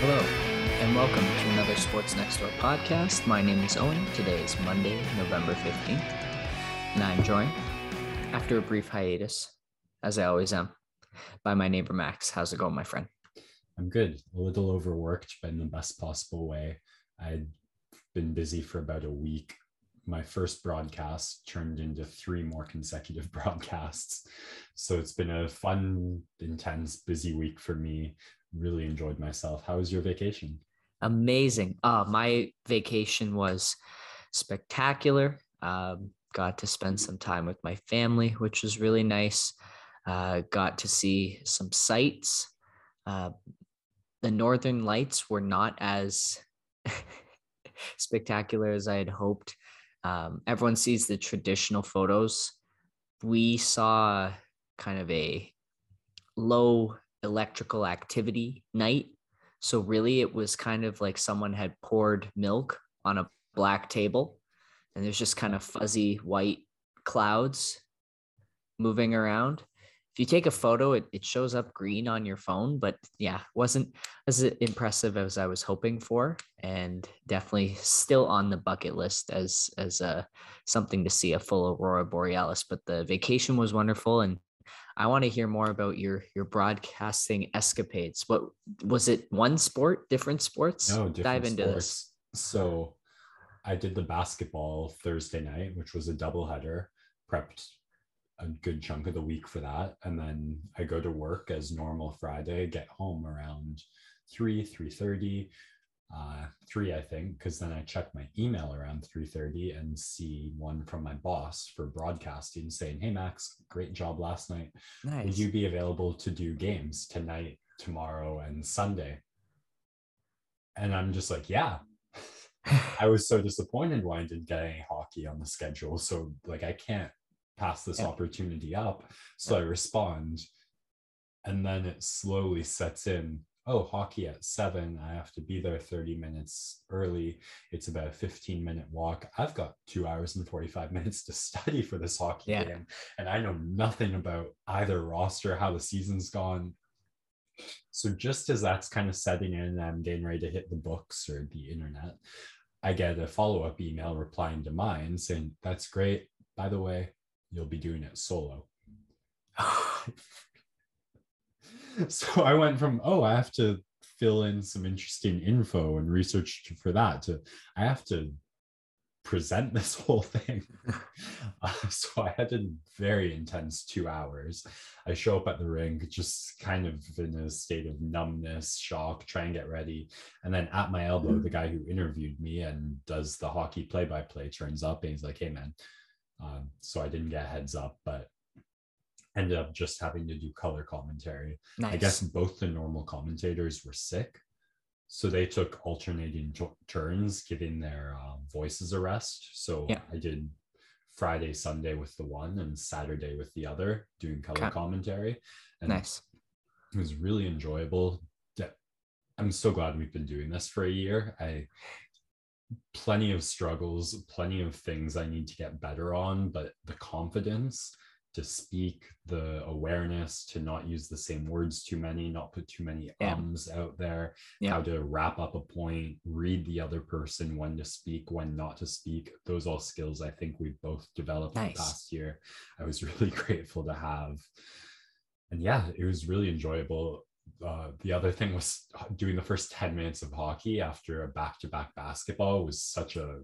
Hello, and welcome to another Sports Next Door podcast. My name is Owen. Today is Monday, November 15th, and I'm joined, after a brief hiatus, as I always am, by my neighbor Max. How's it going, my friend? I'm good. A little overworked, but in the best possible way. I'd been busy for about a week. My first broadcast turned into three more consecutive broadcasts. So it's been a fun, intense, busy week for me. Really enjoyed myself. How was your vacation? Amazing. Uh, my vacation was spectacular. Um, got to spend some time with my family, which was really nice. Uh, got to see some sights. Uh, the northern lights were not as spectacular as I had hoped. Um, everyone sees the traditional photos. We saw kind of a low electrical activity night. So, really, it was kind of like someone had poured milk on a black table, and there's just kind of fuzzy white clouds moving around you take a photo, it, it shows up green on your phone, but yeah, wasn't as impressive as I was hoping for, and definitely still on the bucket list as as a uh, something to see a full aurora borealis. But the vacation was wonderful, and I want to hear more about your your broadcasting escapades. What was it? One sport, different sports? No, different Dive into sports. this. So, I did the basketball Thursday night, which was a doubleheader. Prepped a good chunk of the week for that. And then i go to work as normal friday get home around 3 3.30 uh, 3 i think because then i check my email around 3.30 and see one from my boss for broadcasting saying hey max great job last night. Nice. would you be available to do games tonight tomorrow and sunday? And i'm just like yeah. I was so disappointed why i didn't get any hockey on the schedule. So like i can't pass this yeah. opportunity up. So yeah. I respond. And then it slowly sets in. Oh, hockey at seven. I have to be there 30 minutes early. It's about a 15 minute walk. I've got two hours and 45 minutes to study for this hockey yeah. game. And I know nothing about either roster, how the season's gone. So just as that's kind of setting in, I'm getting ready to hit the books or the internet. I get a follow up email replying to mine saying, That's great. By the way, you'll be doing it solo. so I went from, oh, I have to fill in some interesting info and research for that to I have to present this whole thing. uh, so I had a very intense two hours. I show up at the ring just kind of in a state of numbness, shock, try and get ready. And then at my elbow, the guy who interviewed me and does the hockey play by play turns up and he's like, hey, man, um, so I didn't get heads up, but ended up just having to do color commentary. Nice. I guess both the normal commentators were sick. So they took alternating t- turns, giving their um, voices a rest. So yeah. I did Friday, Sunday with the one, and Saturday with the other, doing color okay. commentary. And nice. It was really enjoyable. I'm so glad we've been doing this for a year. I plenty of struggles, plenty of things I need to get better on, but the confidence to speak, the awareness to not use the same words too many, not put too many yeah. ums out there, yeah. how to wrap up a point, read the other person, when to speak, when not to speak. Those all skills I think we've both developed nice. the past year. I was really grateful to have. And yeah, it was really enjoyable uh, the other thing was doing the first 10 minutes of hockey after a back-to-back basketball was such a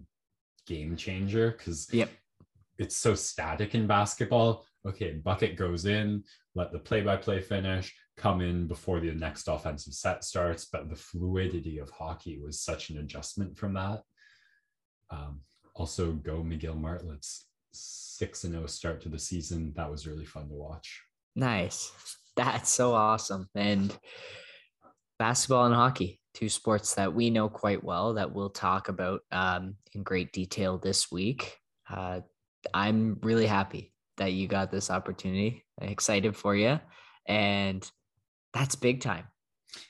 game changer because yep. it's so static in basketball. Okay bucket goes in let the play-by-play finish come in before the next offensive set starts but the fluidity of hockey was such an adjustment from that. Um, also go McGill Martlet's 6 and 0 start to the season. That was really fun to watch. Nice that's so awesome. And basketball and hockey, two sports that we know quite well that we'll talk about um, in great detail this week. Uh, I'm really happy that you got this opportunity. I'm excited for you. And that's big time.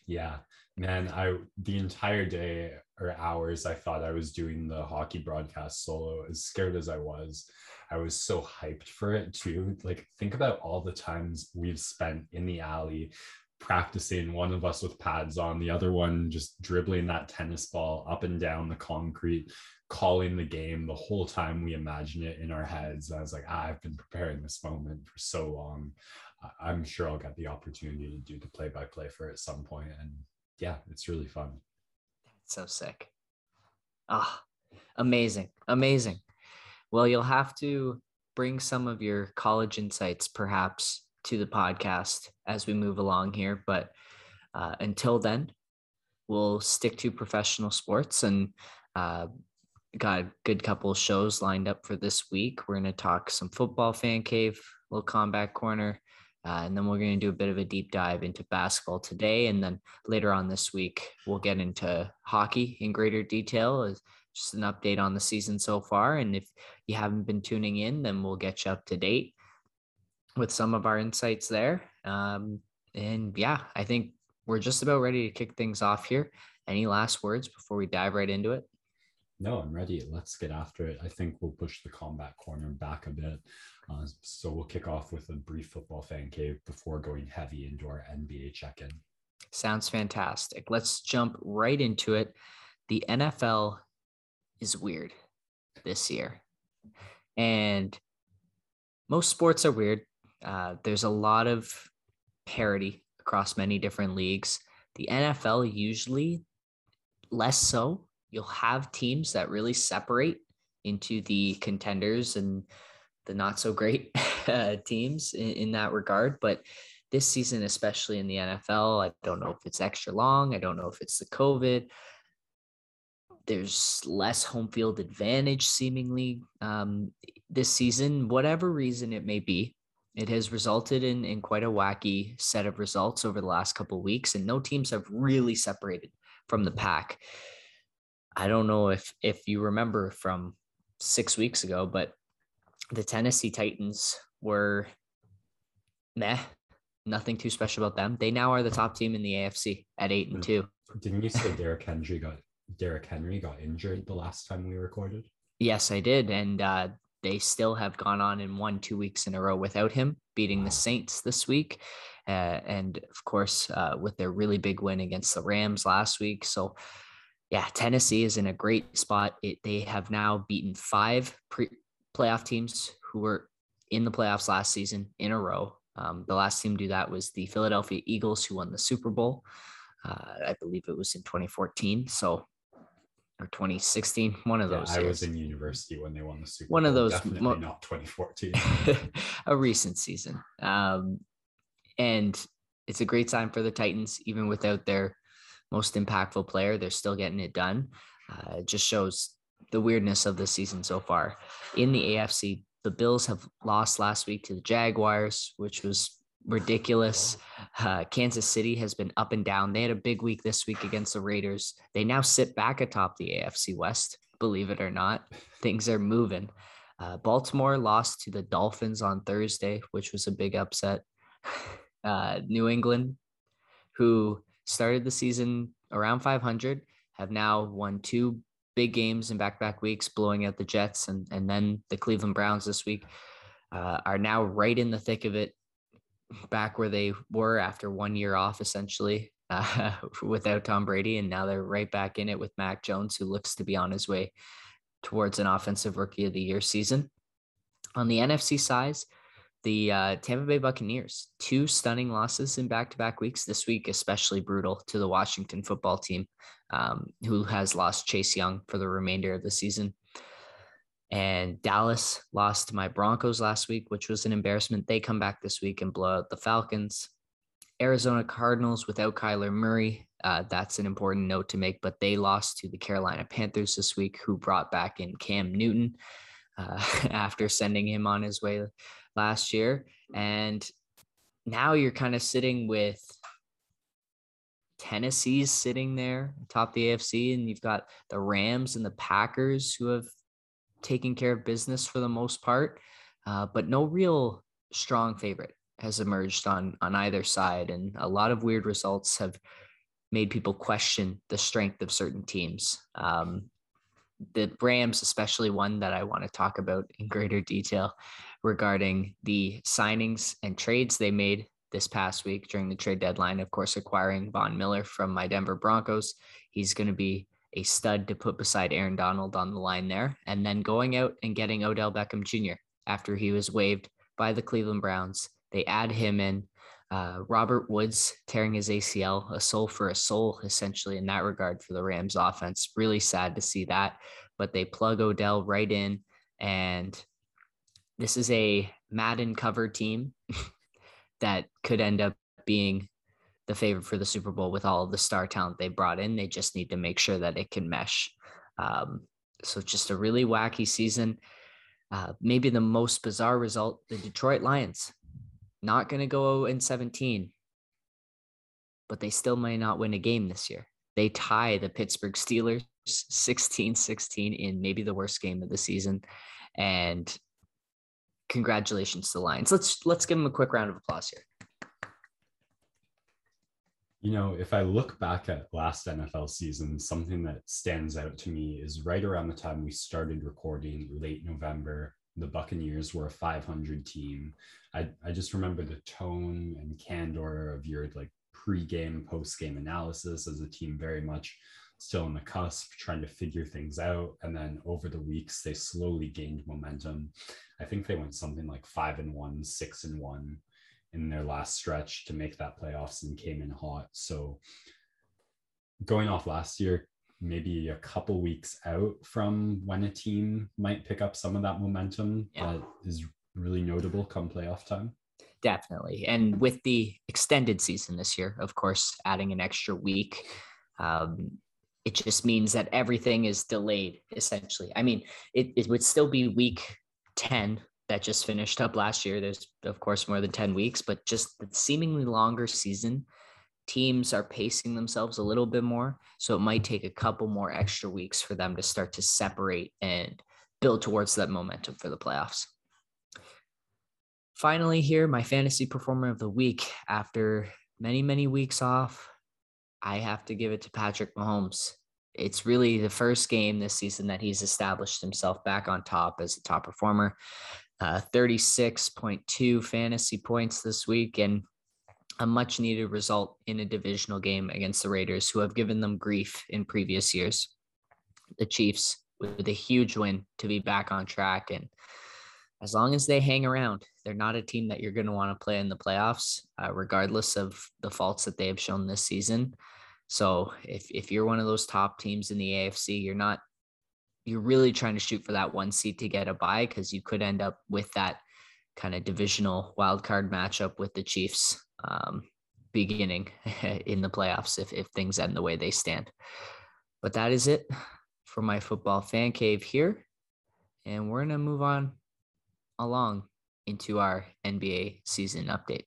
Yeah, man. I the entire day or hours, I thought I was doing the hockey broadcast solo. As scared as I was, I was so hyped for it too. Like, think about all the times we've spent in the alley practicing, one of us with pads on, the other one just dribbling that tennis ball up and down the concrete, calling the game the whole time we imagine it in our heads. I was like, ah, I've been preparing this moment for so long. I'm sure I'll get the opportunity to do the play by play for at some point. And yeah, it's really fun. So sick. Ah, amazing. Amazing. Well, you'll have to bring some of your college insights perhaps to the podcast as we move along here. But uh, until then, we'll stick to professional sports and uh, got a good couple of shows lined up for this week. We're going to talk some football fan cave, little combat corner, uh, and then we're going to do a bit of a deep dive into basketball today. And then later on this week, we'll get into hockey in greater detail, just an update on the season so far. And if you haven't been tuning in, then we'll get you up to date with some of our insights there. Um, and yeah, I think we're just about ready to kick things off here. Any last words before we dive right into it? No, I'm ready. Let's get after it. I think we'll push the combat corner back a bit. Uh, so we'll kick off with a brief football fan cave before going heavy into our NBA check in. Sounds fantastic. Let's jump right into it. The NFL is weird this year. And most sports are weird. Uh, there's a lot of parity across many different leagues. The NFL usually less so. You'll have teams that really separate into the contenders and the not so great uh, teams in, in that regard. But this season, especially in the NFL, I don't know if it's extra long. I don't know if it's the COVID. There's less home field advantage seemingly um, this season, whatever reason it may be. It has resulted in, in quite a wacky set of results over the last couple weeks, and no teams have really separated from the pack. I don't know if if you remember from six weeks ago, but the Tennessee Titans were meh, nothing too special about them. They now are the top team in the AFC at eight and two. Didn't you say Derrick Henry got Derrick Henry got injured the last time we recorded? Yes, I did, and uh, they still have gone on and won two weeks in a row without him, beating the Saints this week, uh, and of course uh, with their really big win against the Rams last week. So. Yeah, Tennessee is in a great spot. It, they have now beaten five pre, playoff teams who were in the playoffs last season in a row. Um, the last team to do that was the Philadelphia Eagles, who won the Super Bowl. Uh, I believe it was in 2014. So, or 2016, one of those. Yeah, I was in university when they won the Super one Bowl. of those, Definitely mo- not 2014. a recent season. Um, and it's a great sign for the Titans, even without their most impactful player. They're still getting it done. Uh, it just shows the weirdness of the season so far. In the AFC, the Bills have lost last week to the Jaguars, which was ridiculous. Uh, Kansas City has been up and down. They had a big week this week against the Raiders. They now sit back atop the AFC West, believe it or not. Things are moving. Uh, Baltimore lost to the Dolphins on Thursday, which was a big upset. Uh, New England, who started the season around 500, have now won two big games in back-to-back weeks, blowing out the Jets and and then the Cleveland Browns this week, uh, are now right in the thick of it, back where they were after one year off essentially uh, without Tom Brady, and now they're right back in it with Mac Jones, who looks to be on his way towards an offensive rookie of the year season. On the NFC side, the uh, Tampa Bay Buccaneers, two stunning losses in back to back weeks. This week, especially brutal to the Washington football team, um, who has lost Chase Young for the remainder of the season. And Dallas lost to my Broncos last week, which was an embarrassment. They come back this week and blow out the Falcons. Arizona Cardinals without Kyler Murray. Uh, that's an important note to make, but they lost to the Carolina Panthers this week, who brought back in Cam Newton uh, after sending him on his way last year. And now you're kind of sitting with Tennessee's sitting there top the AFC, and you've got the Rams and the Packers who have taken care of business for the most part, uh, but no real strong favorite has emerged on on either side, and a lot of weird results have made people question the strength of certain teams. Um, the Rams, especially one that I want to talk about in greater detail regarding the signings and trades they made this past week during the trade deadline. Of course, acquiring Von Miller from my Denver Broncos. He's going to be a stud to put beside Aaron Donald on the line there. And then going out and getting Odell Beckham Jr. after he was waived by the Cleveland Browns. They add him in. Uh, Robert Woods tearing his ACL, a soul for a soul, essentially, in that regard for the Rams offense. Really sad to see that. But they plug Odell right in. And this is a Madden cover team that could end up being the favorite for the Super Bowl with all of the star talent they brought in. They just need to make sure that it can mesh. Um, so just a really wacky season. Uh, maybe the most bizarre result: the Detroit Lions not going to go oh in 17, but they still may not win a game this year. They tie the Pittsburgh Steelers 16-16 in maybe the worst game of the season, and congratulations to the Lions. Let's let's give them a quick round of applause here. You know, if I look back at last NFL season, something that stands out to me is right around the time we started recording, late November, the Buccaneers were a 500 team. I, I just remember the tone and candor of your like pre-game, post-game analysis as a team very much still on the cusp, trying to figure things out. And then over the weeks, they slowly gained momentum. I think they went something like five and one, six and one in their last stretch to make that playoffs and came in hot. So going off last year, maybe a couple weeks out from when a team might pick up some of that momentum yeah. that is really notable come playoff time. Definitely. And with the extended season this year, of course, adding an extra week, um, it just means that everything is delayed essentially. I mean, it, it would still be week 10 that just finished up last year. There's, of course, more than 10 weeks, but just the seemingly longer season, teams are pacing themselves a little bit more. So it might take a couple more extra weeks for them to start to separate and build towards that momentum for the playoffs. Finally, here, my fantasy performer of the week after many, many weeks off. I have to give it to Patrick Mahomes. It's really the first game this season that he's established himself back on top as a top performer uh, 36.2 fantasy points this week and a much needed result in a divisional game against the Raiders, who have given them grief in previous years. The Chiefs with a huge win to be back on track. And as long as they hang around, they're not a team that you're going to want to play in the playoffs, uh, regardless of the faults that they have shown this season. So if, if you're one of those top teams in the AFC, you're not you're really trying to shoot for that one seat to get a bye because you could end up with that kind of divisional wild card matchup with the Chiefs um, beginning in the playoffs if, if things end the way they stand. But that is it for my football fan cave here. And we're to move on along into our NBA season update.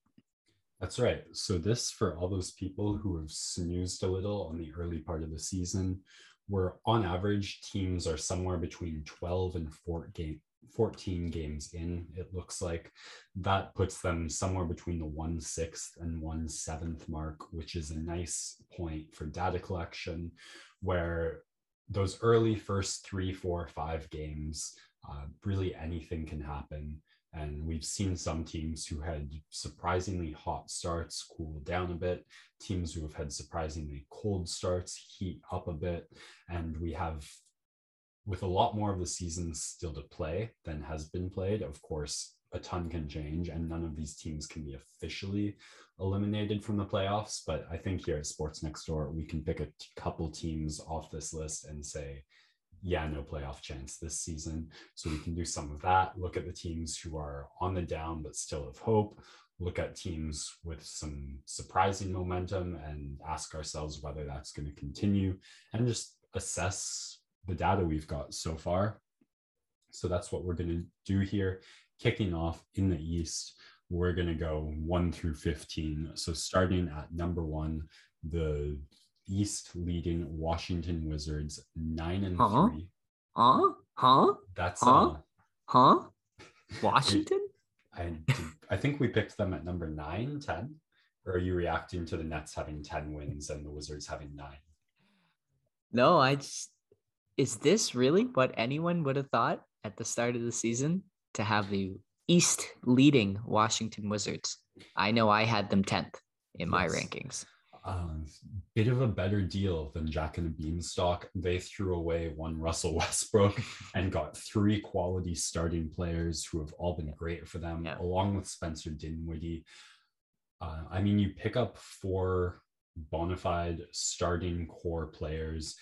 That's right. So, this for all those people who have snoozed a little on the early part of the season, where on average teams are somewhere between 12 and 14, 14 games in, it looks like. That puts them somewhere between the one sixth and one seventh mark, which is a nice point for data collection, where those early first three, four, five games, uh, really anything can happen. And we've seen some teams who had surprisingly hot starts cool down a bit, teams who have had surprisingly cold starts heat up a bit. And we have, with a lot more of the season still to play than has been played, of course, a ton can change, and none of these teams can be officially eliminated from the playoffs. But I think here at Sports Next Door, we can pick a couple teams off this list and say, yeah, no playoff chance this season. So we can do some of that, look at the teams who are on the down but still have hope, look at teams with some surprising momentum and ask ourselves whether that's going to continue and just assess the data we've got so far. So that's what we're going to do here. Kicking off in the East, we're going to go 1 through 15. So starting at number one, the East leading Washington Wizards nine and huh? three. Huh? Huh? That's huh? Uh, huh? Washington? I I think we picked them at number nine, 10 Or are you reacting to the Nets having 10 wins and the Wizards having nine? No, I just, is this really what anyone would have thought at the start of the season to have the East leading Washington Wizards? I know I had them 10th in my yes. rankings. Um, bit of a better deal than Jack and the Beanstalk. They threw away one Russell Westbrook and got three quality starting players who have all been great for them, yeah. along with Spencer Dinwiddie. Uh, I mean, you pick up four bona fide starting core players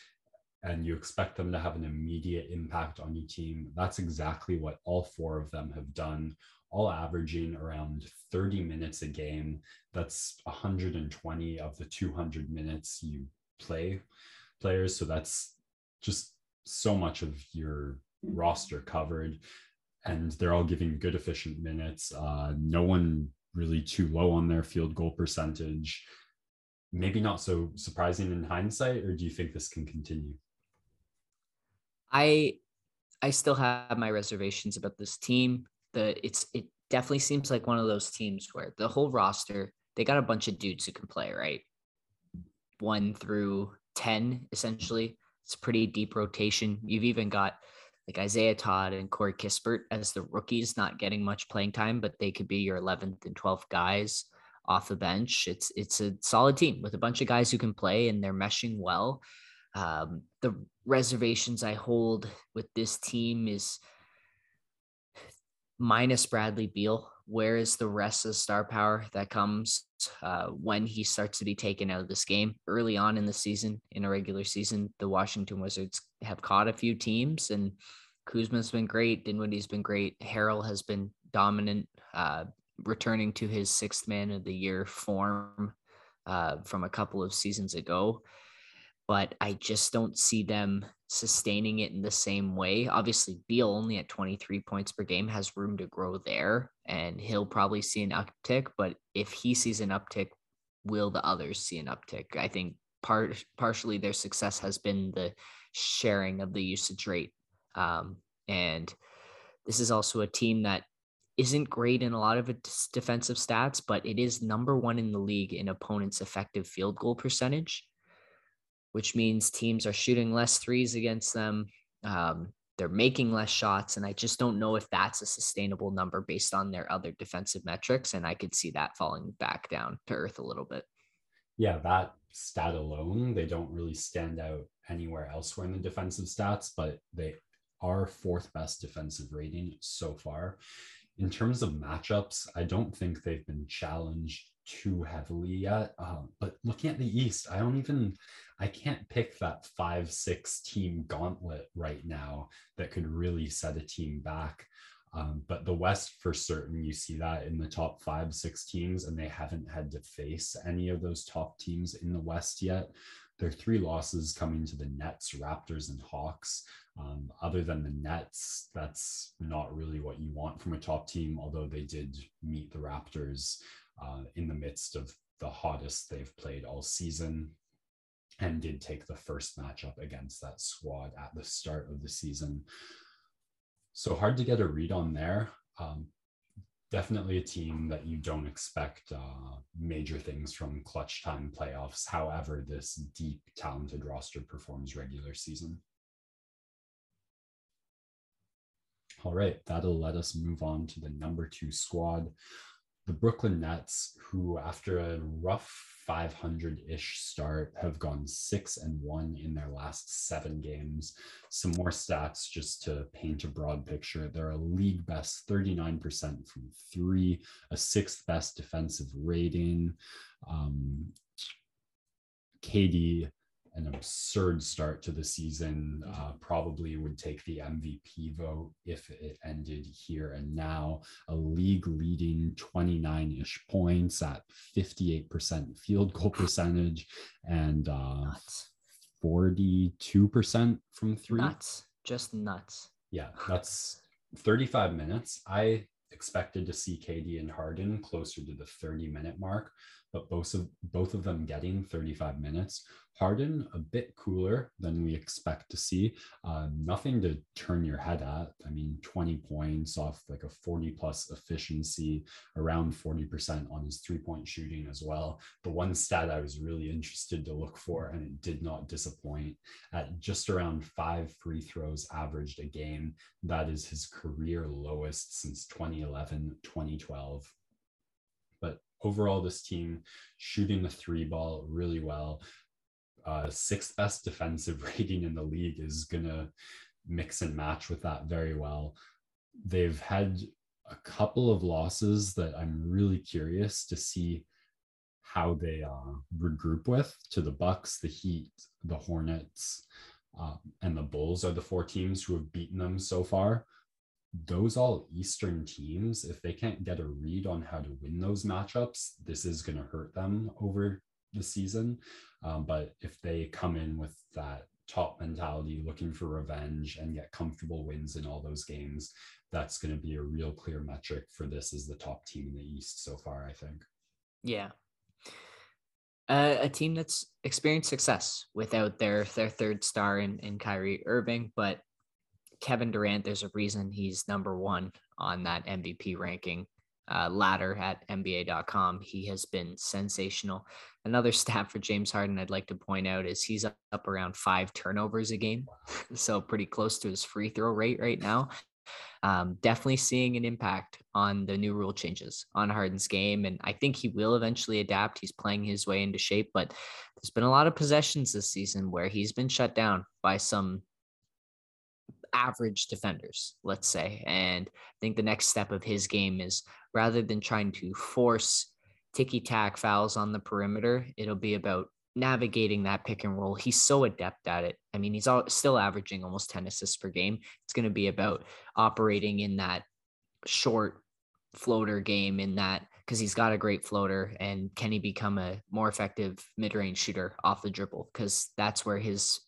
and you expect them to have an immediate impact on your team. That's exactly what all four of them have done, all averaging around 30 minutes a game. That's 120 of the 200 minutes you play players. So that's just so much of your roster covered. And they're all giving good, efficient minutes. Uh, no one really too low on their field goal percentage. Maybe not so surprising in hindsight, or do you think this can continue? I I still have my reservations about this team. The it's it definitely seems like one of those teams where the whole roster, they got a bunch of dudes who can play, right? One through 10, essentially. It's pretty deep rotation. You've even got like Isaiah Todd and Corey Kispert as the rookies, not getting much playing time, but they could be your 11th and 12th guys off the bench. It's it's a solid team with a bunch of guys who can play and they're meshing well. Um, the reservations I hold with this team is minus Bradley Beal. Where is the rest of the star power that comes uh, when he starts to be taken out of this game early on in the season? In a regular season, the Washington Wizards have caught a few teams, and Kuzma's been great. Dinwiddie's been great. Harrell has been dominant, uh, returning to his sixth man of the year form uh, from a couple of seasons ago but I just don't see them sustaining it in the same way. Obviously, Beal only at 23 points per game has room to grow there, and he'll probably see an uptick. But if he sees an uptick, will the others see an uptick? I think part partially their success has been the sharing of the usage rate, um, and this is also a team that isn't great in a lot of its defensive stats, but it is number one in the league in opponents' effective field goal percentage which means teams are shooting less threes against them. Um, they're making less shots. And I just don't know if that's a sustainable number based on their other defensive metrics. And I could see that falling back down to earth a little bit. Yeah, that stat alone, they don't really stand out anywhere elsewhere in the defensive stats, but they are fourth best defensive rating so far. In terms of matchups, I don't think they've been challenged too heavily yet. Um, but looking at the East, I don't even, I can't pick that five, six team gauntlet right now that could really set a team back. Um, but the West, for certain, you see that in the top five, six teams, and they haven't had to face any of those top teams in the West yet. There are three losses coming to the Nets, Raptors, and Hawks. Um, other than the Nets, that's not really what you want from a top team, although they did meet the Raptors uh, in the midst of the hottest they've played all season and did take the first matchup against that squad at the start of the season. So hard to get a read on there. Um, definitely a team that you don't expect uh, major things from clutch time playoffs. However, this deep, talented roster performs regular season. All right, that'll let us move on to the number two squad the Brooklyn Nets, who after a rough 500 ish start have gone six and one in their last seven games. Some more stats just to paint a broad picture. They're a league best 39% from three, a sixth best defensive rating. Um, KD an absurd start to the season. Uh, probably would take the MVP vote if it ended here and now. A league leading 29 ish points at 58% field goal percentage and uh, 42% from three. Nuts. Just nuts. Yeah, that's 35 minutes. I expected to see KD and Harden closer to the 30 minute mark, but both of both of them getting 35 minutes. Harden a bit cooler than we expect to see. Uh, nothing to turn your head at. I mean, 20 points off like a 40 plus efficiency, around 40% on his three point shooting as well. The one stat I was really interested to look for, and it did not disappoint, at just around five free throws averaged a game. That is his career lowest since 2011, 2012 but overall this team shooting the three ball really well uh, sixth best defensive rating in the league is going to mix and match with that very well. They've had a couple of losses that I'm really curious to see how they uh, regroup with to the Bucks, the Heat, the Hornets, uh, and the Bulls are the four teams who have beaten them so far. Those all Eastern teams, if they can't get a read on how to win those matchups, this is going to hurt them over the season. Um, but if they come in with that top mentality, looking for revenge and get comfortable wins in all those games, that's going to be a real clear metric for this as the top team in the East so far, I think. Yeah. Uh, a team that's experienced success without their their third star in, in Kyrie Irving, but Kevin Durant, there's a reason he's number one on that MVP ranking uh, ladder at NBA.com. He has been sensational. Another stat for James Harden I'd like to point out is he's up around five turnovers a game, so pretty close to his free throw rate right now. Um, definitely seeing an impact on the new rule changes on Harden's game, and I think he will eventually adapt. He's playing his way into shape, but there's been a lot of possessions this season where he's been shut down by some average defenders, let's say. And I think the next step of his game is rather than trying to force ticky tack fouls on the perimeter, it'll be about navigating that pick and roll. He's so adept at it. I mean, he's all, still averaging almost 10 assists per game. It's going to be about operating in that short floater game in that because he's got a great floater and can he become a more effective mid-range shooter off the dribble because that's where his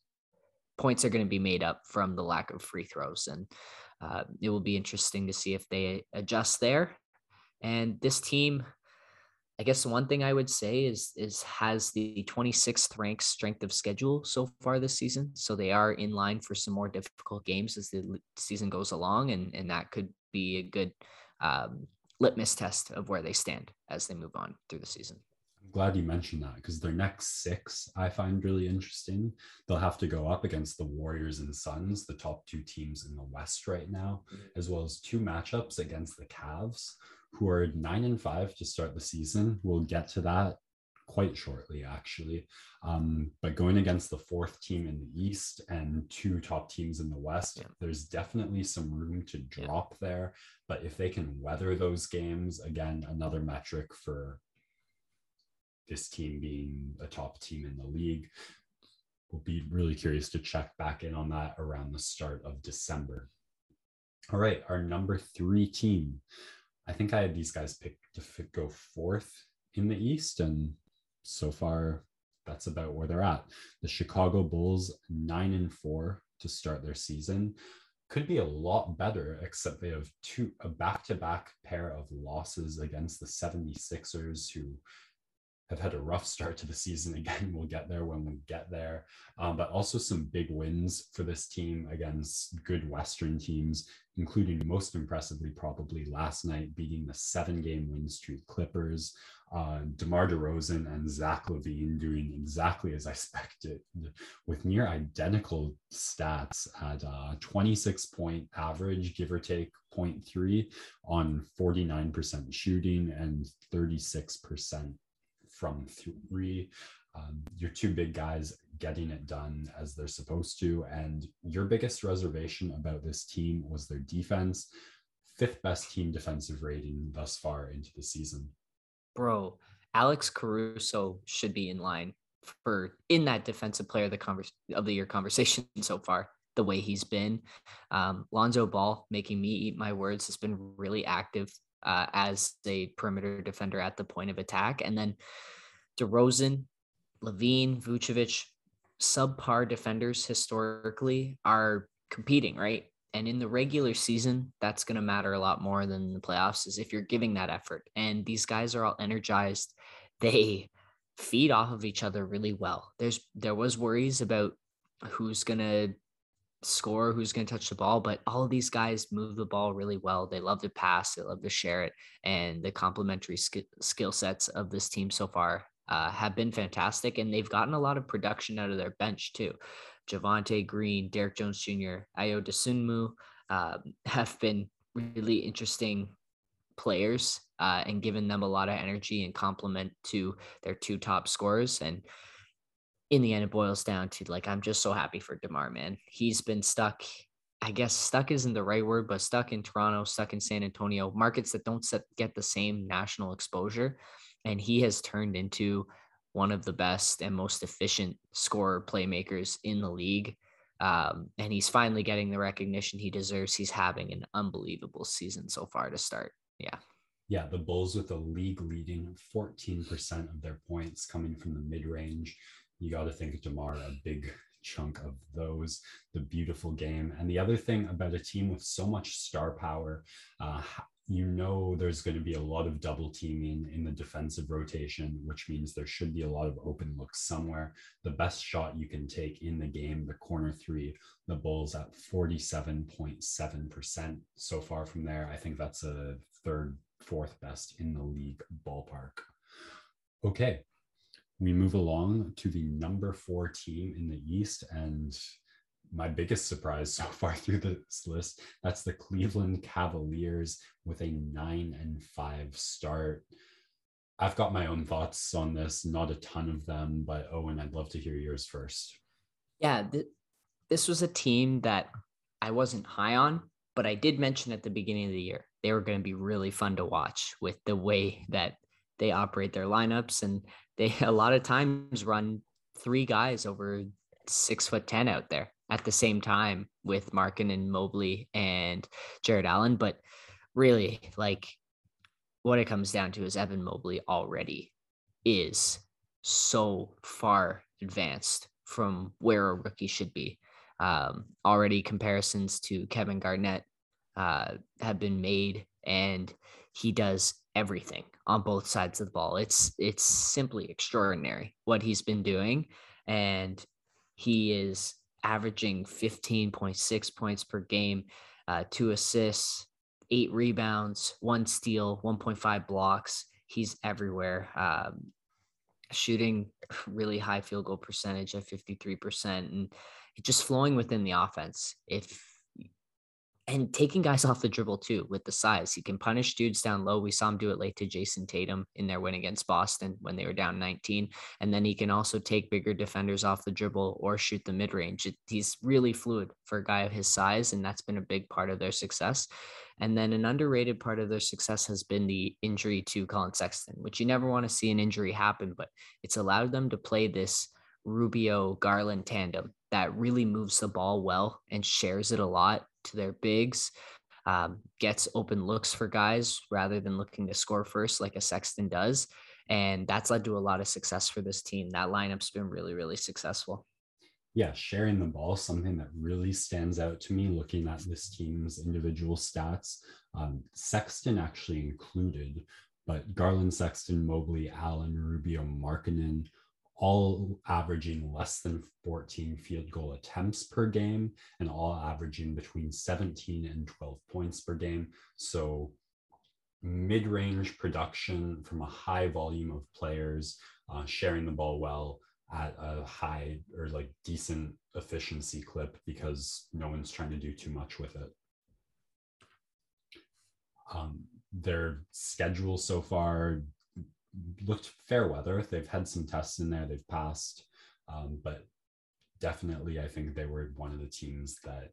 points are going to be made up from the lack of free throws. And uh, it will be interesting to see if they adjust there. And this team, I guess one thing I would say is is has the 26th ranked strength of schedule so far this season. So they are in line for some more difficult games as the season goes along, and and that could be a good um, litmus test of where they stand as they move on through the season glad you mentioned that because their next six I find really interesting. They'll have to go up against the Warriors and Suns, the top two teams in the West right now, mm-hmm. as well as two matchups against the Cavs, who are nine and five to start the season. We'll get to that quite shortly, actually. Um, but going against the fourth team in the East and two top teams in the West, yeah. there's definitely some room to drop yeah. there. But if they can weather those games, again, another metric for this team being a top team in the league. We'll be really curious to check back in on that around the start of December. All right, our number three team. I think I had these guys picked to go fourth in the East, and so far that's about where they're at. The Chicago Bulls, nine and four to start their season could be a lot better, except they have two a back-to-back pair of losses against the 76ers, who have had a rough start to the season. Again, we'll get there when we get there. Um, but also some big wins for this team against good Western teams, including most impressively, probably last night, beating the seven game win streak Clippers. Uh, DeMar DeRozan and Zach LaVine doing exactly as I expected with near identical stats at uh, 26 point average, give or take 0.3 on 49% shooting and 36% from three. Um, your two big guys getting it done as they're supposed to. And your biggest reservation about this team was their defense, fifth best team defensive rating thus far into the season. Bro, Alex Caruso should be in line for in that defensive player of the of the year conversation so far. The way he's been, um, Lonzo Ball making me eat my words has been really active uh, as a perimeter defender at the point of attack. And then DeRozan, LaVine, Vucevic, subpar defenders historically are competing, right? and in the regular season, that's going to matter a lot more than the playoffs is if you're giving that effort. And these guys are all energized. They feed off of each other really well. There's there was worries about who's going to score, who's going to touch the ball, but all of these guys move the ball really well. They love to pass, they love to share it, and the complementary sk- skill sets of this team so far uh, have been fantastic, and they've gotten a lot of production out of their bench too. Javonte Green, Derrick Jones Jr., Ayo Dosunmu uh, have been really interesting players uh, and given them a lot of energy and complement to their two top scorers. And in the end, it boils down to like, I'm just so happy for DeMar, man. He's been stuck. I guess stuck isn't the right word, but stuck in Toronto, stuck in San Antonio, markets that don't set, get the same national exposure. And he has turned into one of the best and most efficient scorer playmakers in the league. Um, and he's finally getting the recognition he deserves. He's having an unbelievable season so far to start. Yeah. Yeah, the Bulls with a league leading 14% of their points coming from the mid range. You got to think of DeMar, a big chunk of those, the beautiful game. And the other thing about a team with so much star power, uh, you know there's going to be a lot of double teaming in the defensive rotation, which means there should be a lot of open looks somewhere. The best shot you can take in the game, the corner three, the Bulls at 47.7% so far from there. I think that's a third, fourth best in the league ballpark. Okay, we move along to the number four team in the East. And my biggest surprise so far through this list. That's the Cleveland Cavaliers with a nine and five start. I've got my own thoughts on this, not a ton of them, but Owen, I'd love to hear yours first. Yeah, th- this was a team that I wasn't high on, but I did mention at the beginning of the year they were going to be really fun to watch with the way that they operate their lineups and they a lot of times run three guys over six foot ten out there at the same time with Markkanen and Mobley and Jarrett Allen. But really, like what it comes down to is Evan Mobley already is so far advanced from where a rookie should be. Um, already comparisons to Kevin Garnett uh, have been made, and he does everything on both sides of the ball. It's it's simply extraordinary what he's been doing, and he is averaging 15.6 points per game, uh, two assists, eight rebounds, one steal, 1.5 blocks. He's everywhere. Um, shooting really high field goal percentage at 53% and just flowing within the offense. If and taking guys off the dribble too with the size. He can punish dudes down low. We saw him do it late to Jayson Tatum in their win against Boston when they were down 19. And then he can also take bigger defenders off the dribble or shoot the mid range. He's really fluid for a guy of his size, and that's been a big part of their success. And then an underrated part of their success has been the injury to Collin Sexton, which you never want to see an injury happen, but it's allowed them to play this Rubio Garland tandem that really moves the ball well and shares it a lot to their bigs, um, gets open looks for guys rather than looking to score first like a Sexton does. And that's led to a lot of success for this team. That lineup's been really, really successful. Yeah, sharing the ball, something that really stands out to me looking at this team's individual stats. Um, Sexton actually included, but Garland, Sexton, Mobley, Allen, Rubio, Markkanen, all averaging less than 14 field goal attempts per game and all averaging between 17 and 12 points per game. So mid range production from a high volume of players uh, sharing the ball well at a high or like decent efficiency clip because no one's trying to do too much with it. Um, their schedule so far looked fair weather. They've had some tests in there they've passed, um, but definitely I think they were one of the teams that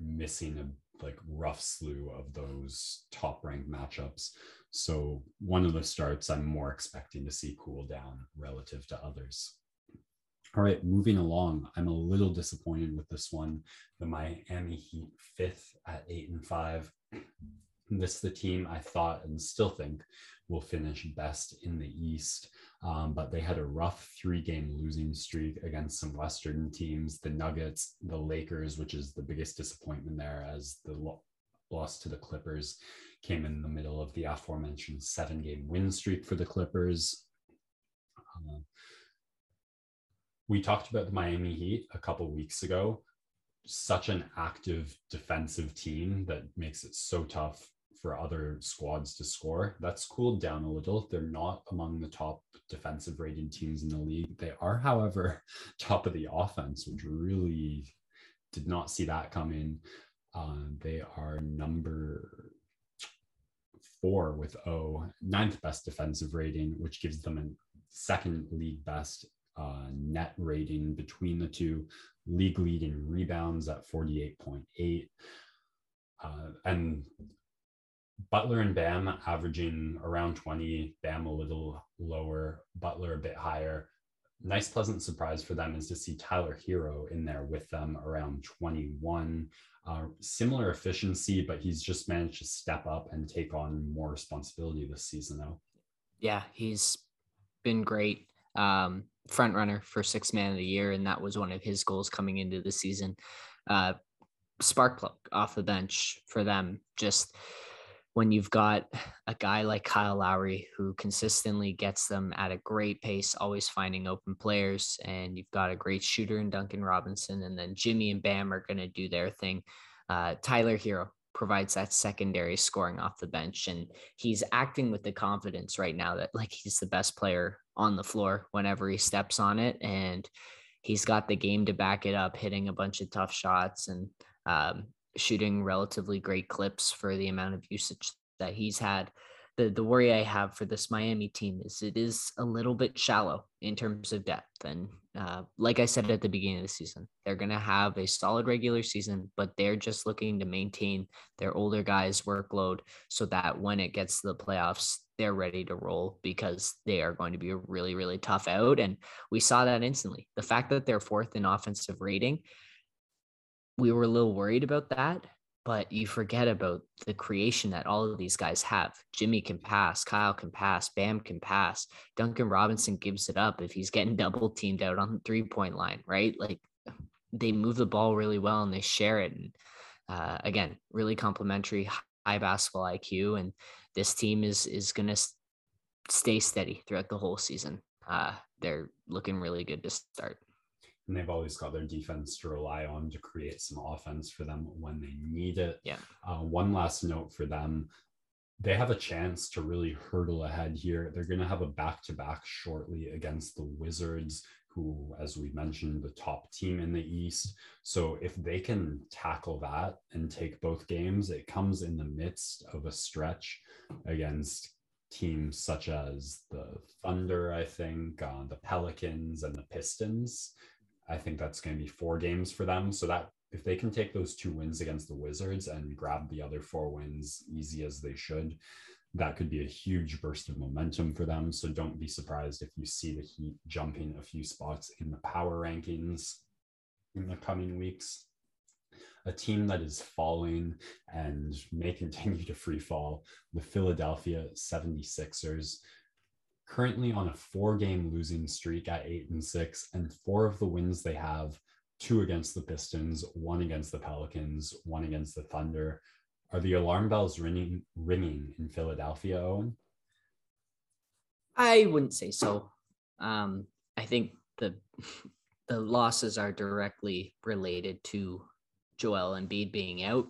missing a like rough slew of those top ranked matchups. So one of the starts I'm more expecting to see cool down relative to others. All right, moving along. I'm a little disappointed with this one. The Miami Heat fifth at eight and five. This is the team I thought and still think will finish best in the East. Um, but they had a rough three game losing streak against some Western teams the Nuggets, the Lakers, which is the biggest disappointment there, as the lo- loss to the Clippers came in the middle of the aforementioned seven game win streak for the Clippers. Uh, we talked about the Miami Heat a couple weeks ago. Such an active defensive team that makes it so tough for other squads to score. That's cooled down a little. They're not among the top defensive rated teams in the league. They are, however, top of the offense, which really did not see that coming. Uh, they are number four with O, ninth best defensive rating, which gives them a second league best uh, net rating between the two, league leading rebounds at 48.8. Uh, and Butler and Bam averaging around 20, Bam a little lower, Butler a bit higher. Nice, pleasant surprise for them is to see Tyler Herro in there with them around 21. Uh, similar efficiency, but he's just managed to step up and take on more responsibility this season, though. Yeah, he's been great. Um, front runner for six man of the year, and that was one of his goals coming into the season. Uh, spark plug off the bench for them. Just when you've got a guy like Kyle Lowry who consistently gets them at a great pace, always finding open players, and you've got a great shooter in Duncan Robinson, and then Jimmy and Bam are going to do their thing. Uh, Tyler Herro provides that secondary scoring off the bench, and he's acting with the confidence right now that like he's the best player on the floor whenever he steps on it, and he's got the game to back it up, hitting a bunch of tough shots and um, shooting relatively great clips for the amount of usage that he's had. The the worry I have for this Miami team is it is a little bit shallow in terms of depth. And uh, like I said at the beginning of the season, they're going to have a solid regular season, but they're just looking to maintain their older guys' workload so that when it gets to the playoffs, they're ready to roll because they are going to be a really, really tough out. And we saw that instantly. The fact that they're fourth in offensive rating we were a little worried about that, but you forget about the creation that all of these guys have. Jimmy can pass, Kyle can pass, Bam can pass. Duncan Robinson gives it up if he's getting double teamed out on the three point line, right? Like they move the ball really well and they share it. And uh, again, really complimentary, high basketball IQ. And this team is is going to stay steady throughout the whole season. Uh, they're looking really good to start and they've always got their defense to rely on to create some offense for them when they need it. Yeah. Uh, one last note for them they have a chance to really hurdle ahead here. They're going to have a back to back shortly against the Wizards, who, as we mentioned, the top team in the East. So if they can tackle that and take both games, it comes in the midst of a stretch against teams such as the Thunder, I think, uh, the Pelicans, and the Pistons. I think that's going to be four games for them. So that if they can take those two wins against the Wizards and grab the other four wins easy as they should, that could be a huge burst of momentum for them. So don't be surprised if you see the Heat jumping a few spots in the power rankings in the coming weeks. A team that is falling and may continue to free fall, the Philadelphia 76ers currently on a four game losing streak at eight and six, and four of the wins they have two against the Pistons, one against the Pelicans, one against the Thunder. Are the alarm bells ringing ringing in Philadelphia, Owen? I wouldn't say so. Um, I think the the losses are directly related to Joel Embiid being out.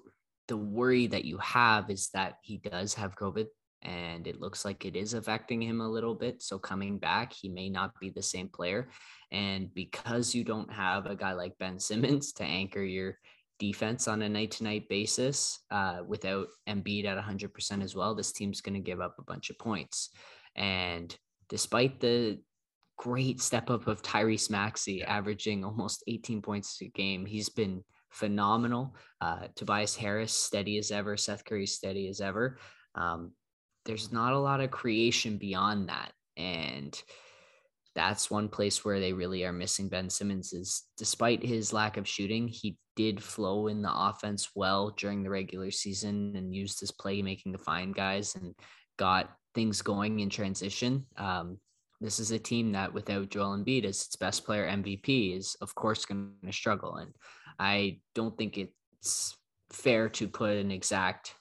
The worry that you have is that he does have COVID and it looks like it is affecting him a little bit. So coming back, he may not be the same player. And because you don't have a guy like Ben Simmons to anchor your defense on a night to night basis, uh, without Embiid at 100% as well, this team's going to give up a bunch of points. And despite the great step up of Tyrese Maxey, averaging almost 18 points a game, he's been phenomenal. Uh, Tobias Harris, steady as ever. Seth Curry, steady as ever. Um, there's not a lot of creation beyond that. And that's one place where they really are missing Ben Simmons is despite his lack of shooting, he did flow in the offense well during the regular season and used his playmaking to find guys and got things going in transition. Um, this is a team that without Joel Embiid as its best player MVP is of course going to struggle. And I don't think it's fair to put an exact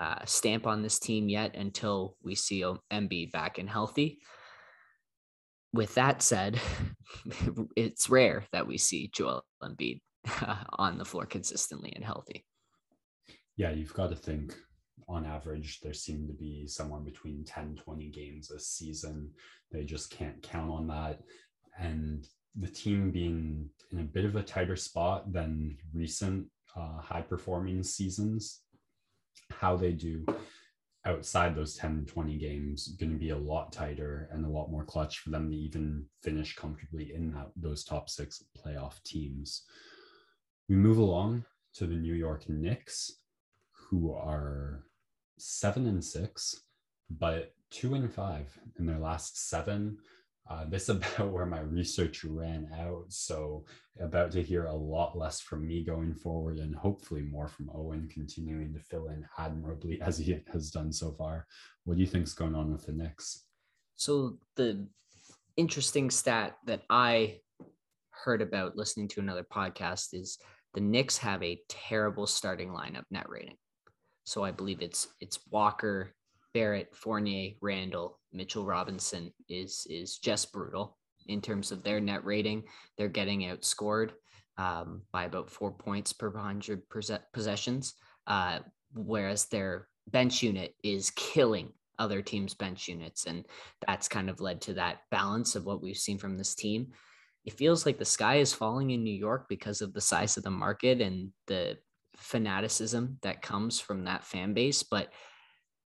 uh, stamp on this team yet until we see Embiid back and healthy. With that said, it's rare that we see Joel Embiid on the floor consistently and healthy. Yeah, you've got to think on average, there seem to be somewhere between 10, 20 games a season. They just can't count on that. And the team being in a bit of a tighter spot than recent uh, high performing seasons, how they do outside those 10 20 games going to be a lot tighter and a lot more clutch for them to even finish comfortably in that, those top six playoff teams. We move along to the new york knicks who are seven and six but two and five in their last seven uh, this is about where my research ran out. So, about to hear a lot less from me going forward, and hopefully more from Owen continuing to fill in admirably as he has done so far. What do you think is going on with the Knicks? So, the interesting stat that I heard about listening to another podcast is the Knicks have a terrible starting lineup net rating. So, I believe it's it's Walker, Barrett, Fournier, Randle, Mitchell Robinson is is just brutal in terms of their net rating. They're getting outscored um, by about four points per hundred possessions, uh, whereas their bench unit is killing other teams' bench units, and that's kind of led to that balance of what we've seen from this team. It feels like the sky is falling in New York because of the size of the market and the fanaticism that comes from that fan base, but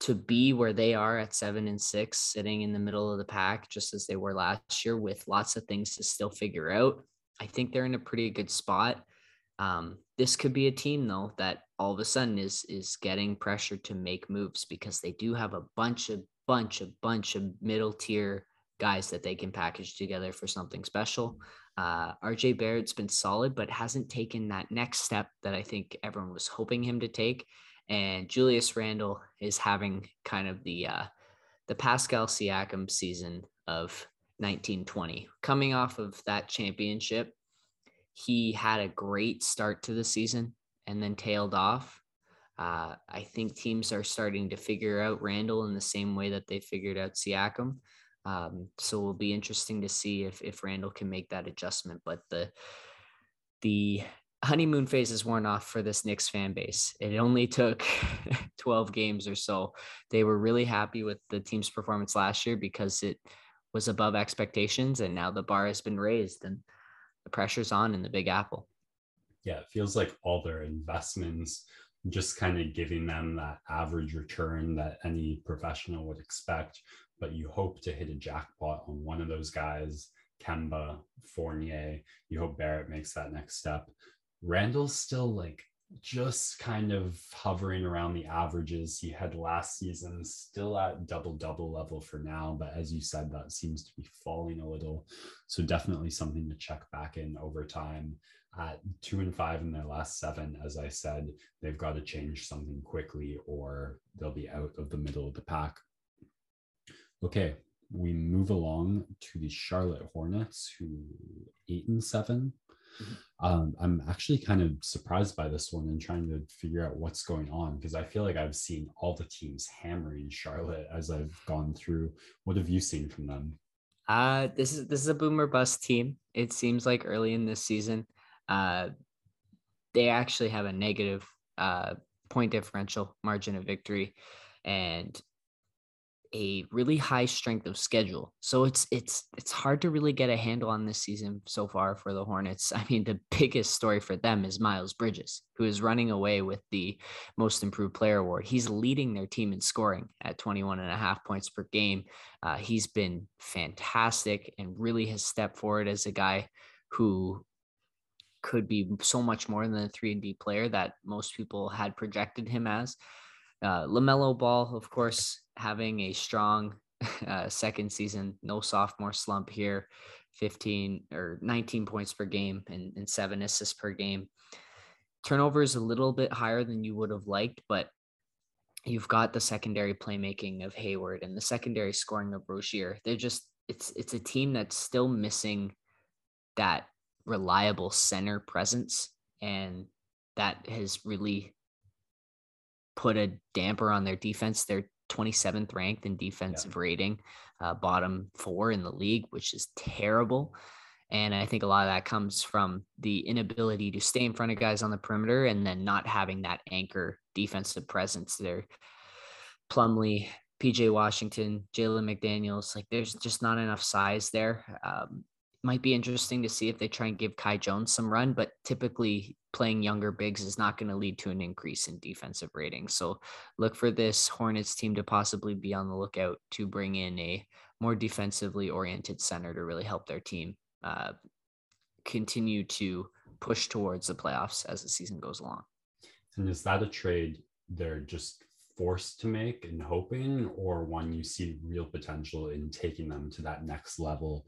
to be where they are at seven and six, sitting in the middle of the pack, just as they were last year, with lots of things to still figure out. I think they're in a pretty good spot. Um, this could be a team though that all of a sudden is is getting pressure to make moves because they do have a bunch of bunch of bunch of middle tier guys that they can package together for something special. Uh, RJ Barrett's been solid, but hasn't taken that next step that I think everyone was hoping him to take and Julius Randle is having kind of the uh, the Pascal Siakam season of 1920. Coming off of that championship, he had a great start to the season and then tailed off. Uh, I think teams are starting to figure out Randle in the same way that they figured out Siakam. Um, so it'll be interesting to see if if Randle can make that adjustment. But the the honeymoon phase is worn off for this Knicks fan base. It only took 12 games or so. They were really happy with the team's performance last year because it was above expectations and now the bar has been raised and the pressure's on in the Big Apple. Yeah, it feels like all their investments just kind of giving them that average return that any professional would expect, but you hope to hit a jackpot on one of those guys, Kemba, Fournier. You hope Barrett makes that next step. Randle's still like just kind of hovering around the averages he had last season, still at double double level for now. But as you said, that seems to be falling a little. So definitely something to check back in over time. At two and five in their last seven, as I said, they've got to change something quickly or they'll be out of the middle of the pack. Okay, we move along to the Charlotte Hornets, who eight and seven Mm-hmm. Um, I'm actually kind of surprised by this one and trying to figure out what's going on because I feel like I've seen all the teams hammering Charlotte as I've gone through. What have you seen from them? Uh, this is this is a boomer bust team. It seems like early in this season, uh, they actually have a negative uh, point differential margin of victory, and a really high strength of schedule. So it's it's it's hard to really get a handle on this season so far for the Hornets. I mean, the biggest story for them is Miles Bridges, who is running away with the most improved player award. He's leading their team in scoring at 21 and a half points per game. Uh, he's been fantastic and really has stepped forward as a guy who could be so much more than a 3 and D player that most people had projected him as. Uh, LaMelo Ball, of course, having a strong uh, second season, no sophomore slump here, 15 or 19 points per game and, and seven assists per game. Turnover is a little bit higher than you would have liked, but you've got the secondary playmaking of Hayward and the secondary scoring of Rozier. They're just it's it's a team that's still missing that reliable center presence and that has really put a damper on their defense. They're 27th ranked in defensive yeah. rating, uh, bottom four in the league, which is terrible. And I think a lot of that comes from the inability to stay in front of guys on the perimeter and then not having that anchor defensive presence there. Plumlee, PJ Washington, Jalen McDaniels, like there's just not enough size there. Um, might be interesting to see if they try and give Kai Jones some run, but typically playing younger bigs is not going to lead to an increase in defensive rating. So look for this Hornets team to possibly be on the lookout to bring in a more defensively oriented center to really help their team uh, continue to push towards the playoffs as the season goes along. And is that a trade they're just forced to make and hoping, or one you see real potential in taking them to that next level?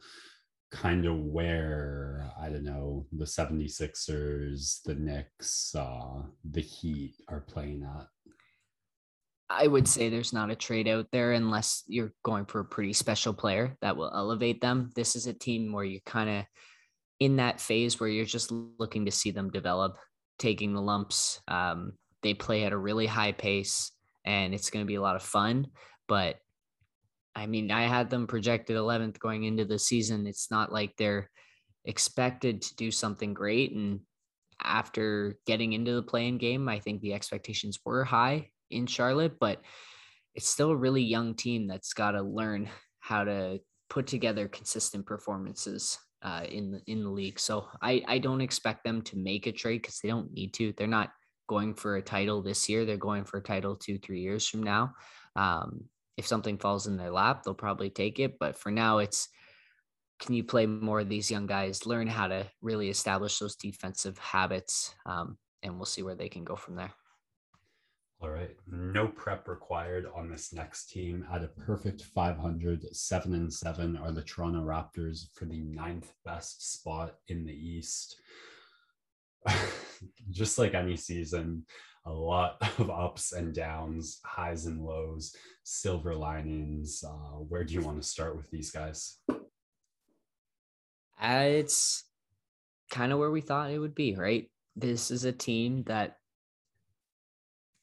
Kind of where, I don't know, the 76ers, the Knicks, uh, the Heat are playing at. I would say there's not a trade out there unless you're going for a pretty special player that will elevate them. This is a team where you're kind of in that phase where you're just looking to see them develop, taking the lumps. Um, they play at a really high pace and it's going to be a lot of fun. But I mean, I had them projected 11th going into the season. It's not like they're expected to do something great. And after getting into the playing game, I think the expectations were high in Charlotte, but it's still a really young team that's got to learn how to put together consistent performances uh, in the in the league. So I I don't expect them to make a trade because they don't need to. They're not going for a title this year. They're going for a title two three years from now. Um, if something falls in their lap, they'll probably take it. But for now, it's can you play more of these young guys, learn how to really establish those defensive habits, um, and we'll see where they can go from there. All right. No prep required on this next team. At a perfect 500, seven and seven are the Toronto Raptors for the ninth best spot in the East. Just like any season, a lot of ups and downs, highs and lows, silver linings. Uh, where do you want to start with these guys? Uh, it's kind of where we thought it would be, right? This is a team that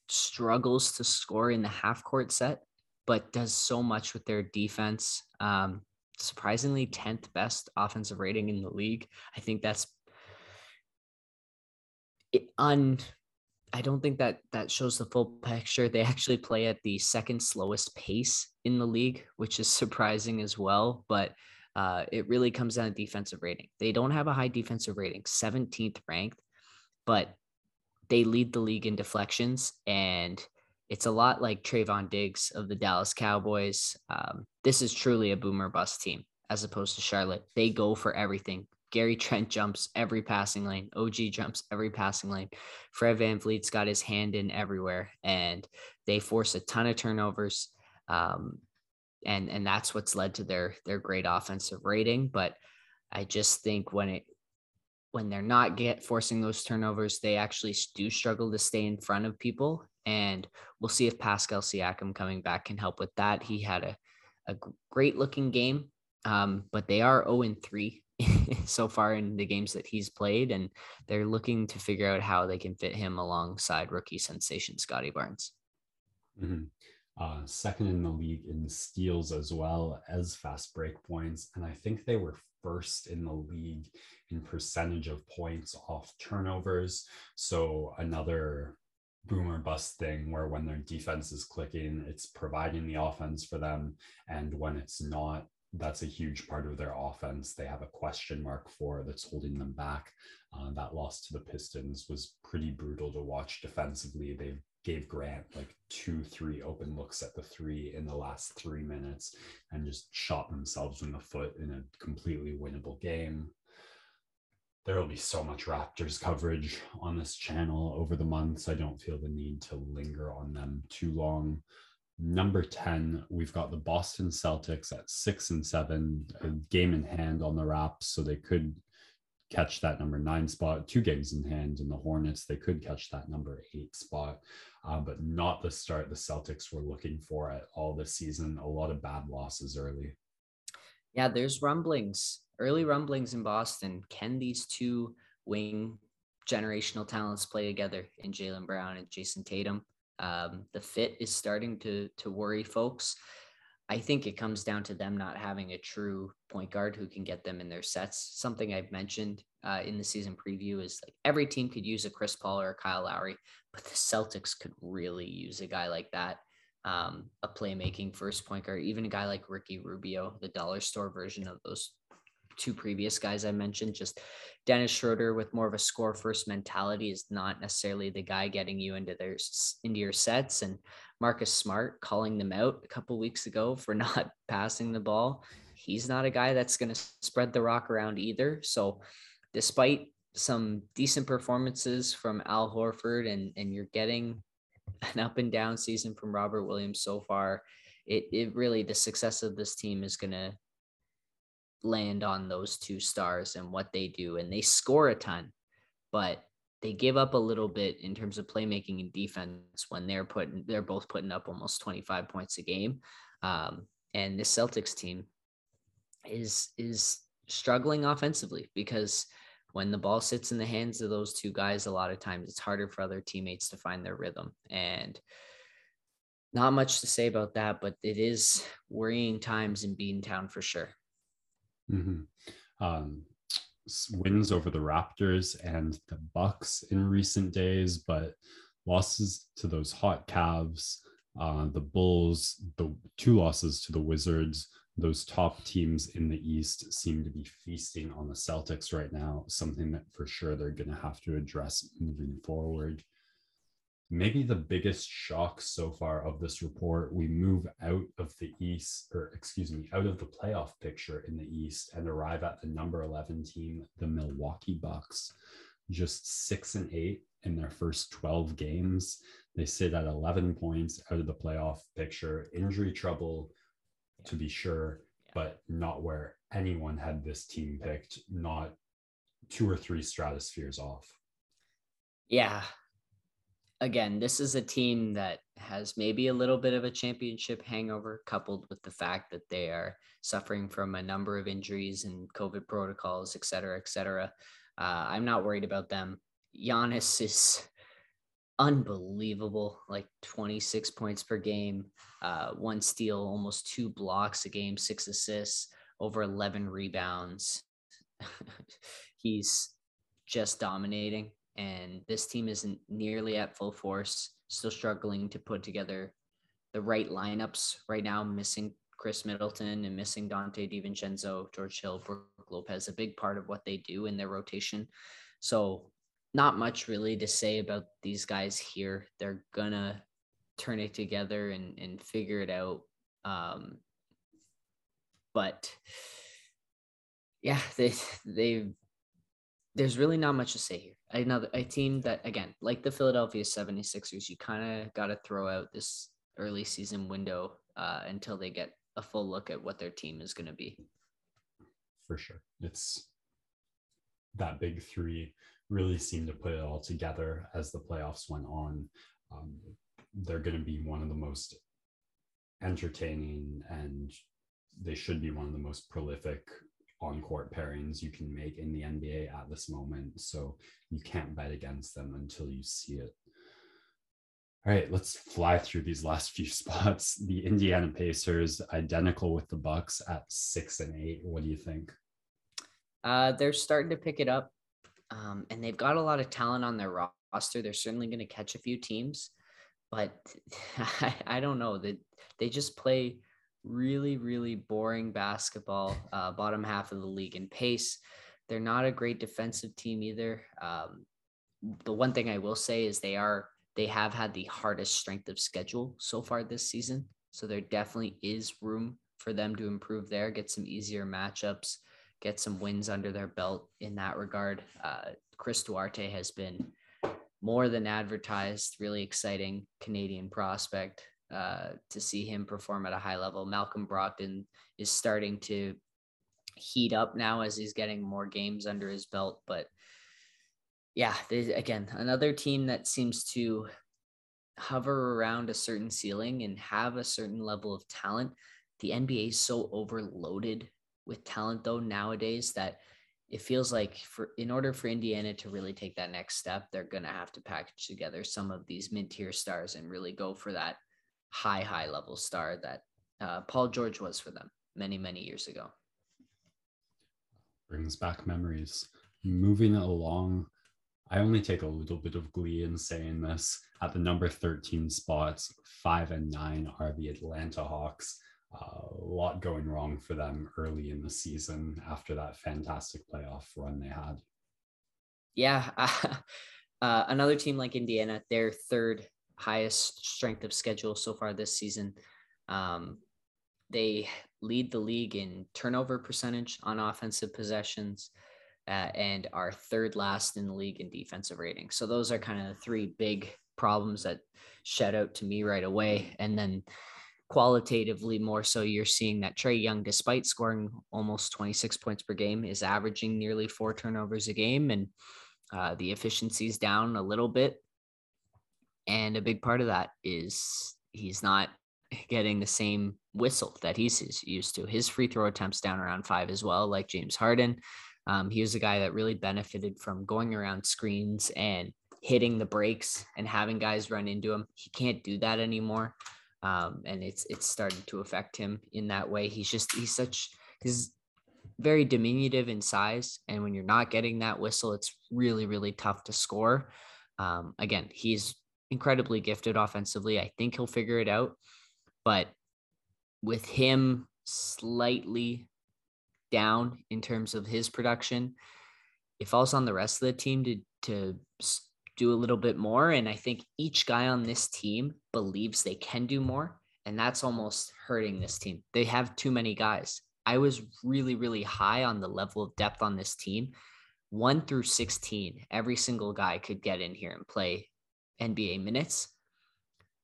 struggles to score in the half court set, but does so much with their defense. Um, surprisingly, 10th best offensive rating in the league. I think that's on. I don't think that that shows the full picture. They actually play at the second slowest pace in the league, which is surprising as well. But uh, it really comes down to defensive rating. They don't have a high defensive rating, 17th ranked, but they lead the league in deflections, and it's a lot like Trevon Diggs of the Dallas Cowboys. Um, this is truly a boomer bust team as opposed to Charlotte. They go for everything. Gary Trent jumps every passing lane. OG jumps every passing lane. Fred Van VanVleet's got his hand in everywhere, and they force a ton of turnovers. Um, and and that's what's led to their their great offensive rating. But I just think when it when they're not get forcing those turnovers, they actually do struggle to stay in front of people. And we'll see if Pascal Siakam coming back can help with that. He had a, a great looking game, um, but they are 0 3 so far in the games that he's played. And they're looking to figure out how they can fit him alongside rookie sensation Scottie Barnes. Mm-hmm. Uh, second in the league in steals as well as fast break points. And I think they were first in the league in percentage of points off turnovers. So another boomer bust thing where when their defense is clicking, it's providing the offense for them. And when it's not, that's a huge part of their offense. They have a question mark for that's holding them back. Uh, that loss to the Pistons was pretty brutal to watch defensively. They gave Grant like two, three open looks at the three in the last three minutes and just shot themselves in the foot in a completely winnable game. There will be so much Raptors coverage on this channel over the months. I don't feel the need to linger on them too long. Number 10, we've got the Boston Celtics at six and seven, game in hand on the Raps, so they could catch that number nine spot, two games in hand. And the Hornets, they could catch that number eight spot, uh, but not the start the Celtics were looking for at all this season. A lot of bad losses early. Yeah, there's rumblings, early rumblings in Boston. Can these two wing generational talents play together in Jaylen Brown and Jayson Tatum? Um, the fit is starting to to worry folks. I think it comes down to them not having a true point guard who can get them in their sets. Something I've mentioned uh, in the season preview is like every team could use a Chris Paul or a Kyle Lowry, but the Celtics could really use a guy like that, um, a playmaking first point guard, even a guy like Ricky Rubio, the dollar store version of those two previous guys I mentioned. Just Dennis Schroeder with more of a score first mentality is not necessarily the guy getting you into their into your sets. And Marcus Smart calling them out a couple weeks ago for not passing the ball. He's not a guy that's going to spread the rock around either. So, despite some decent performances from Al Horford and and you're getting an up and down season from Robert Williams so far, it it really the success of this team is going to land on those two stars and what they do and they score a ton but they give up a little bit in terms of playmaking and defense when they're putting they're both putting up almost 25 points a game. Um, and the celtics team is is struggling offensively because when the ball sits in the hands of those two guys a lot of times it's harder for other teammates to find their rhythm. And not much to say about that but it is worrying times in beantown for sure Mm-hmm. Um, wins over the Raptors and the Bucks in recent days, but losses to those hot Cavs, uh, the Bulls, the two losses to the Wizards. Those top teams in the East seem to be feasting on the Celtics right now, something that for sure they're going to have to address moving forward maybe the biggest shock so far of this report we move out of the east or excuse me out of the playoff picture in the east and arrive at the number 11 team the milwaukee bucks just six and eight in their first 12 games. They sit at 11 points out of the playoff picture. Injury trouble to be sure but not where anyone had this team picked not two or three stratospheres off. Yeah again, this is a team that has maybe a little bit of a championship hangover, coupled with the fact that they are suffering from a number of injuries and COVID protocols, et cetera, et cetera. Uh, I'm not worried about them. Giannis is unbelievable, like 26 points per game, uh, one steal, almost two blocks a game, six assists, over 11 rebounds. He's just dominating and this team isn't nearly at full force, still struggling to put together the right lineups right now, missing Khris Middleton and missing Donte DiVincenzo, George Hill, Brook Lopez, a big part of what they do in their rotation. So, not much really to say about these guys here. They're gonna turn it together and, and figure it out. Um, but yeah, they they there's really not much to say here. Another a team that again like the philadelphia 76ers you kind of got to throw out this early season window uh, until they get a full look at what their team is going to be. For sure. It's that big three really seemed to put it all together as the playoffs went on. Um, they're going to be one of the most entertaining and they should be one of the most prolific on court pairings you can make in the NBA at this moment. So you can't bet against them until you see it. All right, let's fly through these last few spots. The Indiana Pacers identical with the Bucks at six and eight. What do you think? Uh, they're starting to pick it up, um, and they've got a lot of talent on their roster. They're certainly going to catch a few teams, but I, I don't know that they, they just play really, really boring basketball, uh, bottom half of the league in pace. They're not a great defensive team either. Um, the one thing I will say is they are they have had the hardest strength of schedule so far this season. So there definitely is room for them to improve there, get some easier matchups, get some wins under their belt in that regard. Uh, Chris Duarte has been more than advertised, really exciting Canadian prospect uh, to see him perform at a high level. Malcolm Brogdon is starting to heat up now as he's getting more games under his belt. But yeah, they, again, another team that seems to hover around a certain ceiling and have a certain level of talent. The NBA is so overloaded with talent though nowadays that it feels like for in order for Indiana to really take that next step, they're gonna have to package together some of these mid-tier stars and really go for that high, high level star that uh, Paul George was for them many, many years ago. Brings back memories. Moving along, I only take a little bit of glee in saying this. At the number 13 spots, five and nine are the Atlanta Hawks. Uh, a lot going wrong for them early in the season after that fantastic playoff run they had. Yeah. Uh, another team like Indiana, their third highest strength of schedule so far this season. Um, they lead the league in turnover percentage on offensive possessions uh, and are third last in the league in defensive rating. So those are kind of the three big problems that shed out to me right away. And then qualitatively, more so, you're seeing that Trae Young, despite scoring almost 26 points per game, is averaging nearly four turnovers a game, and uh, the efficiency's down a little bit. And a big part of that is he's not getting the same whistle that he's used to. His free throw attempts down around five as well, like James Harden. Um, he was a guy that really benefited from going around screens and hitting the breaks and having guys run into him. He can't do that anymore. Um, and it's it's started to affect him in that way. He's just he's such he's very diminutive in size, and when you're not getting that whistle, it's really really tough to score. Um, again, he's incredibly gifted offensively. I think he'll figure it out, but with him slightly down in terms of his production. It falls on the rest of the team to to do a little bit more. And I think each guy on this team believes they can do more. And that's almost hurting this team. They have too many guys. I was really, really high on the level of depth on this team. One through 16, every single guy could get in here and play NBA minutes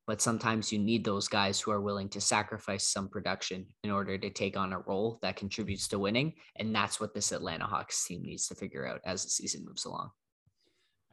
but sometimes you need those guys who are willing to sacrifice some production in order to take on a role that contributes to winning. And that's what this Atlanta Hawks team needs to figure out as the season moves along.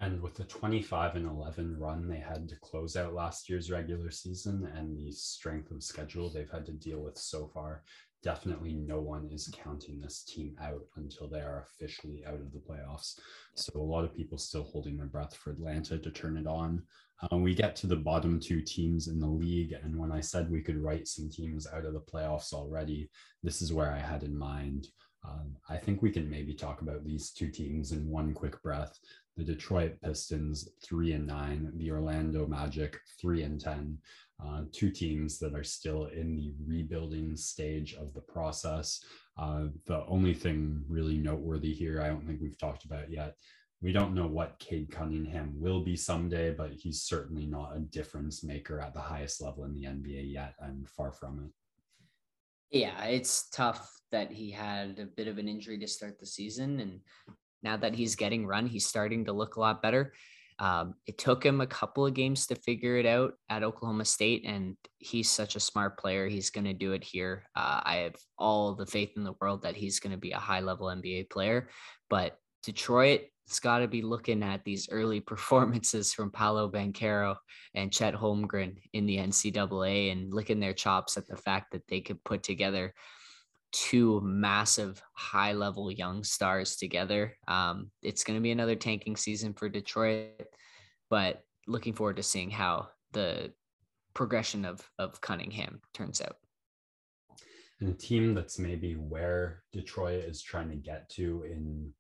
And with the 25 and 11 run they had to close out last year's regular season and the strength of schedule they've had to deal with so far, definitely no one is counting this team out until they are officially out of the playoffs. So a lot of people still holding their breath for Atlanta to turn it on. Um, we get to the bottom two teams in the league. And when I said we could write some teams out of the playoffs already, this is where I had in mind. Um, I think we can maybe talk about these two teams in one quick breath. The Detroit Pistons, three and nine, the Orlando Magic, three and 10. Uh, two teams that are still in the rebuilding stage of the process. Uh, the only thing really noteworthy here, I don't think we've talked about yet, we don't know what Cade Cunningham will be someday, but he's certainly not a difference maker at the highest level in the NBA yet, and far from it. Yeah, it's tough that he had a bit of an injury to start the season, and now that he's getting run, he's starting to look a lot better. Um, it took him a couple of games to figure it out at Oklahoma State, and he's such a smart player. He's going to do it here. Uh, I have all the faith in the world that he's going to be a high level NBA player. But Detroit it's got to be looking at these early performances from Paolo Banchero and Chet Holmgren in the NCAA and licking their chops at the fact that they could put together two massive high level young stars together. Um, it's going to be another tanking season for Detroit, but looking forward to seeing how the progression of, of Cunningham turns out. And a team that's maybe where Detroit is trying to get to in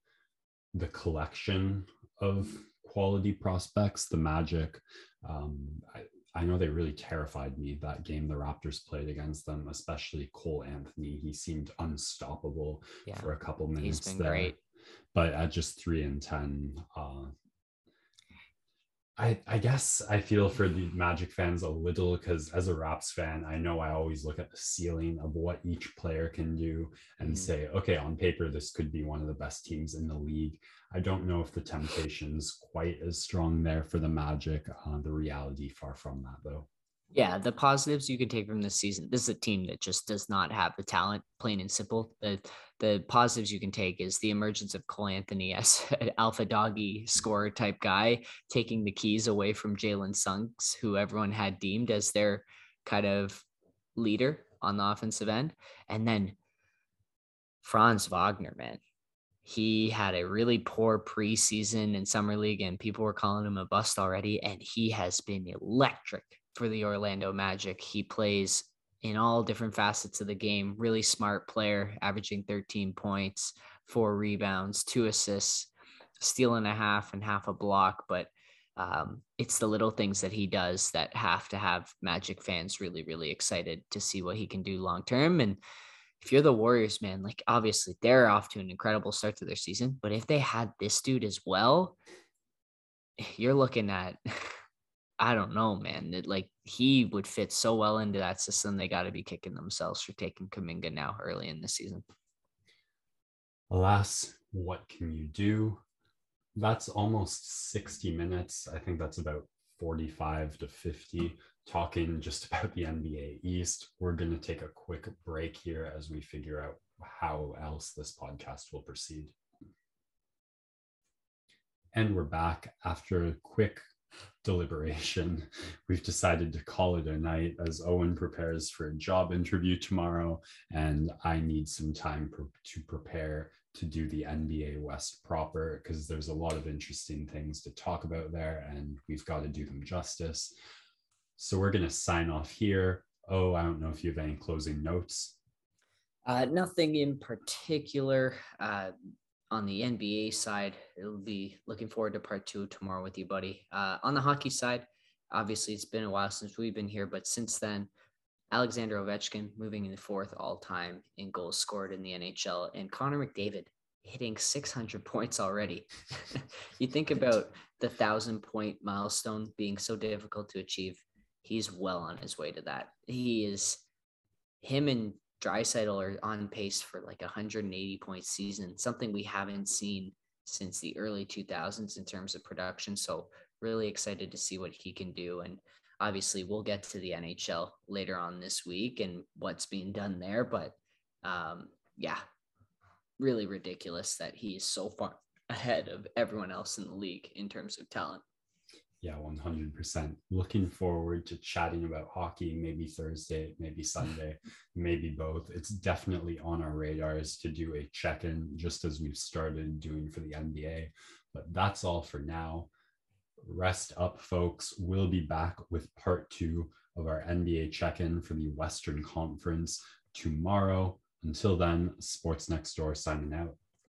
the collection of quality prospects, the Magic. Um, I, I know they really terrified me that game the Raptors played against them, especially Cole Anthony. He seemed unstoppable yeah, for a couple minutes there. Great. But at just three and ten, uh, I, I guess I feel for the Magic fans a little because as a Raps fan, I know I always look at the ceiling of what each player can do and mm-hmm. say, okay, on paper, this could be one of the best teams in the league. I don't know if the temptation's quite as strong there for the Magic. Uh, the reality far from that, though. Yeah, the positives you can take from this season. This is a team that just does not have the talent, plain and simple. The the positives you can take is the emergence of Cole Anthony as an alpha doggy scorer type guy, taking the keys away from Jalen Suggs, who everyone had deemed as their kind of leader on the offensive end. And then Franz Wagner, man. He had a really poor preseason in summer league, and people were calling him a bust already. And he has been electric for the Orlando Magic. He plays in all different facets of the game. Really smart player, averaging 13 points, four rebounds, two assists, steal and a half, and half a block. But um, it's the little things that he does that have to have Magic fans really, really excited to see what he can do long term. And if you're the Warriors, man, like obviously they're off to an incredible start to their season, but if they had this dude as well, you're looking at I don't know, man. It, like he would fit so well into that system. They got to be kicking themselves for taking Kuminga now early in the season. Alas, what can you do? That's almost 60 minutes. I think that's about 45 to 50 talking just about the NBA East. We're going to take a quick break here as we figure out how else this podcast will proceed. And we're back after a quick deliberation, we've decided to call it a night as Owen prepares for a job interview tomorrow, and I need some time to prepare to do the NBA West proper because there's a lot of interesting things to talk about there, and we've got to do them justice. So we're going to sign off here. Oh, I don't know if you have any closing notes. Uh, nothing in particular. Uh, on the NBA side, it'll be looking forward to part two tomorrow with you, buddy. Uh, on the hockey side, obviously it's been a while since we've been here, but since then, Alexander Ovechkin moving in the fourth all time in goals scored in the NHL, and Connor McDavid hitting 600 points already. you think about the thousand point milestone being so difficult to achieve. He's well on his way to that. He is him and Draisaitl are on pace for like a 180 point season, something we haven't seen since the early 2000s in terms of production. So really excited to see what he can do. And obviously we'll get to the NHL later on this week and what's being done there. But um, yeah, really ridiculous that he is so far ahead of everyone else in the league in terms of talent. Yeah, 100%. Looking forward to chatting about hockey, maybe Thursday, maybe Sunday, maybe both. It's definitely on our radars to do a check in, just as we've started doing for the NBA. But that's all for now. Rest up, folks. We'll be back with part two of our NBA check in for the Western Conference tomorrow. Until then, Sports Next Door signing out.